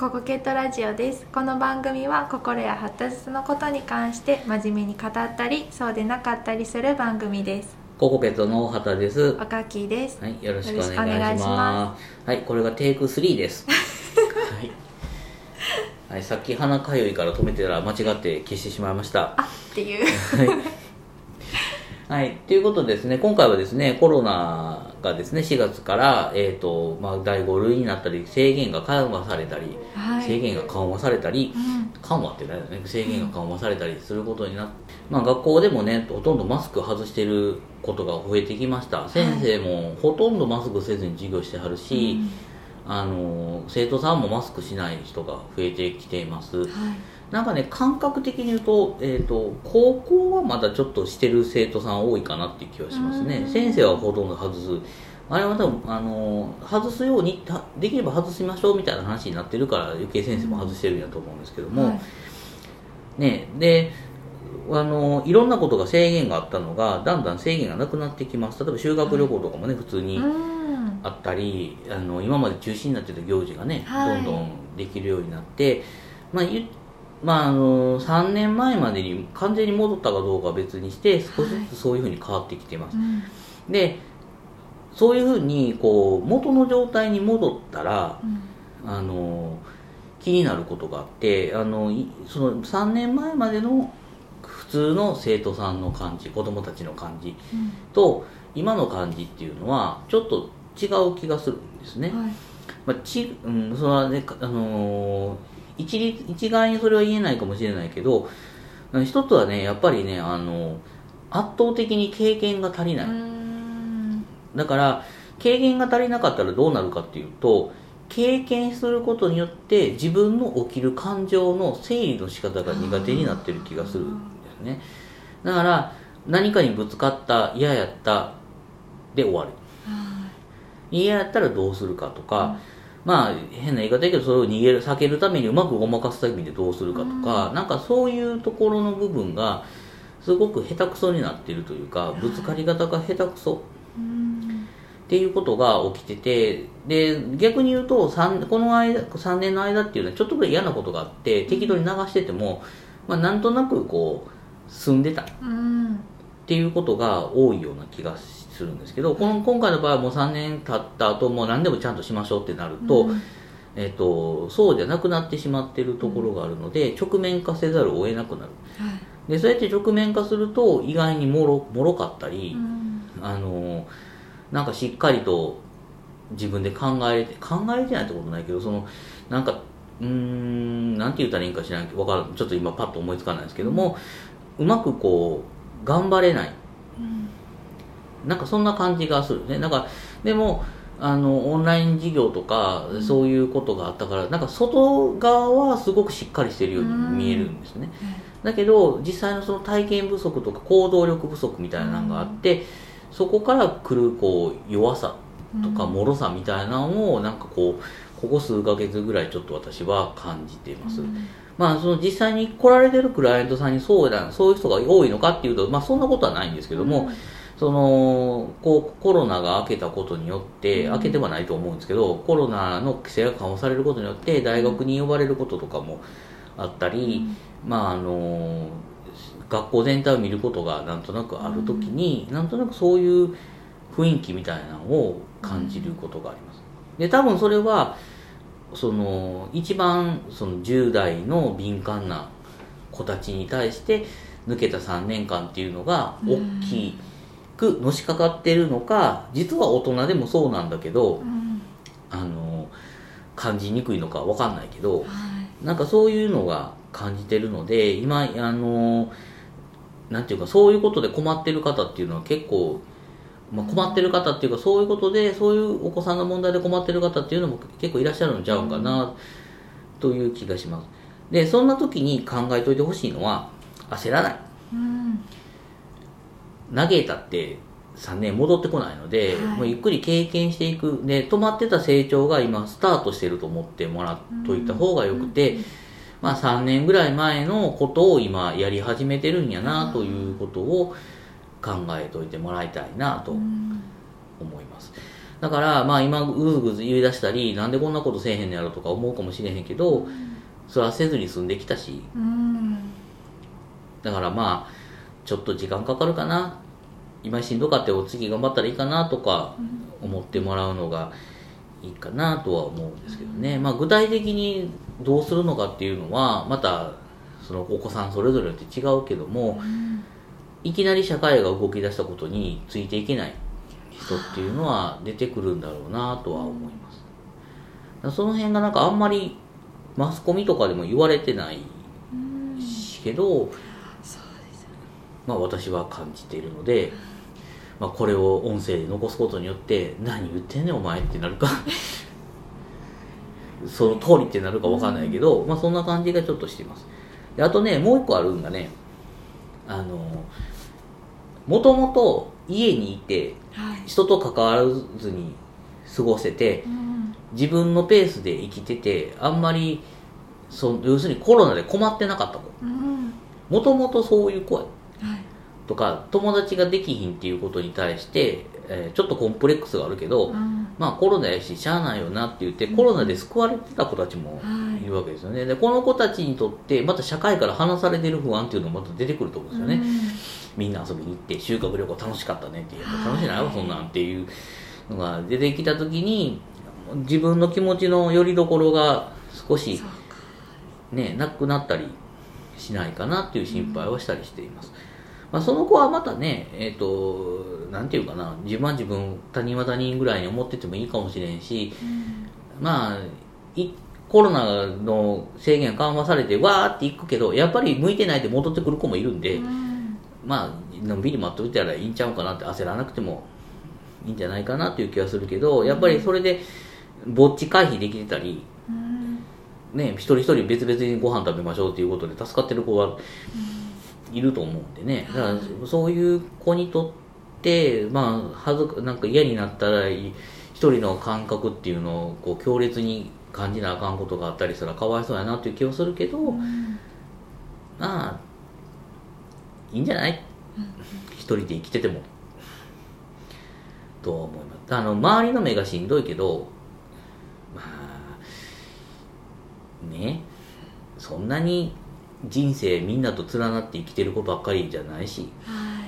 ココケットラジオですこの番組は心や発達のことに関して真面目に語ったりそうでなかったりする番組ですココペットの大畑です。は若きですい、よろしくお願いしよろしくお願いしま。ますはい、これがテイク3です。はい。はい、さっき鼻かゆいから止めてたら間違って消してしまいました。あっていうはい、ということでですね、今回はですね、コロナがですね、4月から、えっ、と、まあ、第5類になったり、制限が緩和されたり、はい。制限が緩和されたり、うん。緩和ってないよね制限が緩和されたりすることになって、まあ、学校でもねほとんどマスク外してることが増えてきました。先生もほとんどマスクせずに授業してはるし、あの生徒さんもマスクしない人が増えてきています。はいなんかね感覚的に言うと,、えー、と高校はまだちょっとしてる生徒さん多いかなっていう気はしますね。うん。先生はほとんど外す。あれは多分あの外すようにたできれば外しましょうみたいな話になってるから余計先生も外してるんやと思うんですけども、はい。ねであのいろんなことが制限があったのがだんだん制限がなくなってきます。例えば修学旅行とかもね、普通にうん。あったりあの今まで中止になってた行事がね、はい。どんどんできるようになって、まあゆまあ、あの3年前までに完全に戻ったかどうかは別にして少しずつそういうふうに変わってきてます、うん。でそういうふうにこう元の状態に戻ったらうん。あの気になることがあってあのいその3年前までの普通の生徒さんの感じ子供たちの感じうん。と今の感じっていうのはちょっと違う気がするんですね、はい。まあちうん、それはね、あのー一律一概にそれは言えないかもしれないけどうん一つはねやっぱりね、あの圧倒的に経験が足りない、うん。だから経験が足りなかったらどうなるかっていうと経験することによって自分の起きる感情の整理の仕方が苦手になってる気がするんですね。だから何かにぶつかった嫌やったで終わる。嫌やったらどうするかとか、まあ変な言い方だけどそれを逃げる避けるためにうまくごまかすためにどうするかとか、なんかそういうところの部分がすごく下手くそになってるというかぶつかり方が下手くそ。うんっていうことが起きててで逆に言うと3この間3年の間っていうのはちょっとぐらい嫌なことがあって適当に流してても、まあ、なんとなくこう進んでた。っうん。ていうことが多いような気がするんですけどこの今回の場合はもう3年経った後もう何でもちゃんとしましょうってなると,、うん。えっとそうじゃなくなってしまってるところがあるので直面化せざるを得なくなる。はい。でそうやって直面化すると意外にもろもろかったり、うん。あのなんかしっかりと自分で考えれて考えれてないってことないけどそのなんかうーんなんて言ったらいいんか知らんけどわかちょっと今パッと思いつかないですけども、うまくこう頑張れない。うんなんかそんな感じがするね。なんかでもあのオンライン授業とかそういうことがあったからなんか外側はすごくしっかりしてるように見えるんですね、だけど実際のその体験不足とか行動力不足みたいなのがあって、そこから来るこう弱さとかうん。脆さみたいなのをなんかこうここ数ヶ月ぐらいちょっと私は感じています、うん。まあその実際に来られてるクライアントさんにそうだそういう人が多いのかっていうとまあそんなことはないんですけども、うんそのこうコロナが明けたことによって、うん。明けてはないと思うんですけどコロナの規制が緩和されることによって大学に呼ばれることとかもあったり、まああの学校全体を見ることがなんとなくある時に、なんとなくそういう雰囲気みたいなのを感じることがあります。で多分それはその一番その10代の敏感な子たちに対して抜けた3年間っていうのが大きくのしかかってるのか実は大人でもそうなんだけどうん。あの感じにくいのかわかんないけどはい。なんかそういうのが感じてるので今あのなんていうかそういうことで困ってる方っていうのは結構、まあ、困ってる方っていうかそういうことでそういうお子さんの問題で困ってる方っていうのも結構いらっしゃるんちゃうかなという気がします。でそんな時に考えといてほしいのは焦らない。うん嘆いたって3年戻ってこないので、はい。もうゆっくり経験していく。で止まってた成長が今スタートしてると思ってもらっといた方がよくて、まあ、3年ぐらい前のことを今やり始めてるんやなということを考えておいてもらいたいなとうん。思います。だからまあ今うずぐず言い出したりなんでこんなことせえへんのやろとか思うかもしれへんけどそれはせずに済んできたし。うん。だからまあちょっと時間かかるかな。今しんどかってお次頑張ったらいいかなとか思ってもらうのがいいかなとは思うんですけどね、まあ、具体的にどうするのかっていうのはまたそのお子さんそれぞれって違うけどもいきなり社会が動き出したことについていけない人っていうのは出てくるんだろうなとは思います。その辺がなんかあんまりマスコミとかでも言われてないしけどまあ私は感じているので、まあ、これを音声で残すことによって何言ってんねんお前ってなるか。その通りってなるかわかんないけど、まあそんな感じがちょっとしています。であとねもう一個あるんがねあのもともと家にいてはい。人と関わらずに過ごせてうん。自分のペースで生きててあんまりそ要するにコロナで困ってなかった子。うん。もともとそういう子やはいとか友達ができひんっていうことに対して、えーちょっとコンプレックスがあるけど、うん。まあコロナやししゃあないよなって言ってコロナで救われてた子たちもはい。いるわけですよね。でこの子たちにとってまた社会から離されてる不安っていうのもまた出てくると思うんですよね、みんな遊びに行って修学旅行楽しかったねっていう楽しいないわそんなんっていうのが出てきた時に自分の気持ちの拠り所が少しね、なくなったりしないかなっていう心配はしたりしています。まあ、その子はまたね、えっ、と、なんていうかな、自分は自分、他人は他人ぐらいに思っててもいいかもしれんし、まあ、いコロナの制限緩和されてわーっていくけど、やっぱり向いてないで戻ってくる子もいるんで、うん。まあ、のんびり待っといたらいいんちゃうかなって焦らなくてもいいんじゃないかなっていう気がするけど、やっぱりそれで、ぼっち回避できてたり、うん。ね、一人一人別々にご飯食べましょうっていうことで助かってる子はいると思うんでね。だからそういう子にとってまあはずかなんか嫌になったら一人の感覚っていうのをこう強烈に感じなあかんことがあったりしたらかわいそうやなっていう気はするけど、まあいいんじゃない？一人で生きてても。とは思います。あの周りの目がしんどいけどまあねそんなに人生みんなと連なって生きてる子ばっかりじゃないし、は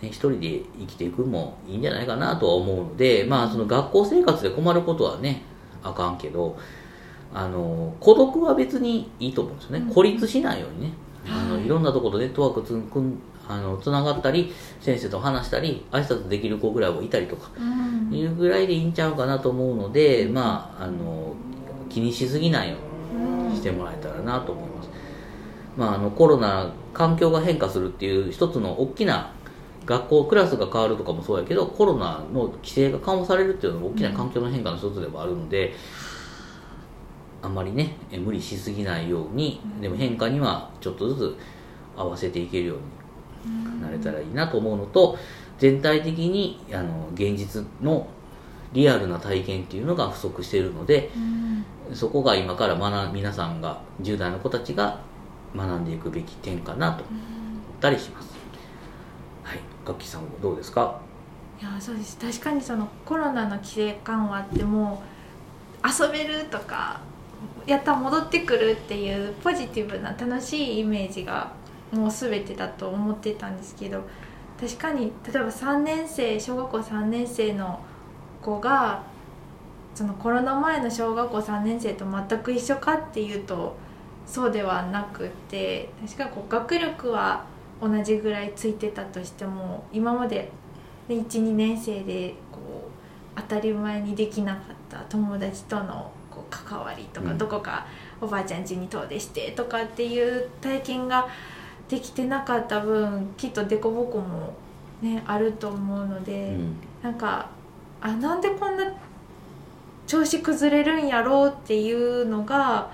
い。ね、一人で生きていくもいいんじゃないかなとは思うのでまあその学校生活で困ることはねあかんけどあの孤独は別にいいと思うんですよね、うん。孤立しないようにね。あのはい。いろんなところとネットワークつんくんあのつながったり先生と話したり挨拶できる子ぐらいはいたりとかうん。いうぐらいでいいんちゃうかなと思うのでまああの気にしすぎないようにしてもらえたらなと思います、まあ、あのコロナ環境が変化するっていう一つの大きな学校クラスが変わるとかもそうやけどコロナの規制が緩和されるっていうのも大きな環境の変化の一つでもあるので、あんまりねえ無理しすぎないようにでも変化にはちょっとずつ合わせていけるようになれたらいいなと思うのと全体的にあの現実のリアルな体験っていうのが不足しているのでうん。そこが今から学皆さんが10代の子たちが学んでいくべき点かなと思ったりします。はい。楽器さんどうですか？いやそうです。確かにそのコロナの規制緩和ってもう遊べるとかやった戻ってくるっていうポジティブな楽しいイメージがもう全てだと思ってたんですけど確かに例えば3年生小学校3年生の子がそのコロナ前の小学校3年生と全く一緒かっていうとそうではなくて確かにこう学力は同じぐらいついてたとしても今まで12年生でこう当たり前にできなかった友達とのこう関わりとか、うんどこかおばあちゃん家に遠出してとかっていう体験ができてなかった分きっと凸凹もねあると思うので。うんなんかあなんでこんな調子崩れるんやろうっていうのが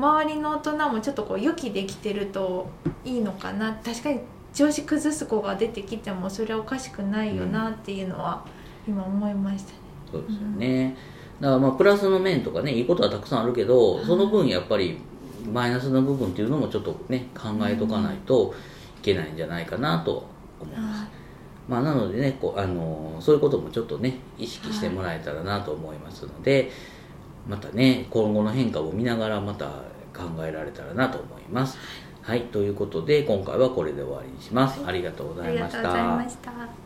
周りの大人もちょっとこう予期できてるといいのかな。確かに調子崩す子が出てきてもそれはおかしくないよなっていうのは今思いましたね。そうですよね、だからまあプラスの面とかねいいことはたくさんあるけどその分やっぱりマイナスな部分っていうのもちょっとね考えとかないといけないんじゃないかなと思います、まあ、なのでねこうあのそういうこともちょっとね意識してもらえたらなと思いますので、またね今後の変化を見ながらまた考えられたらなと思います。はい、ということで今回はこれで終わりにします。ありがとうございました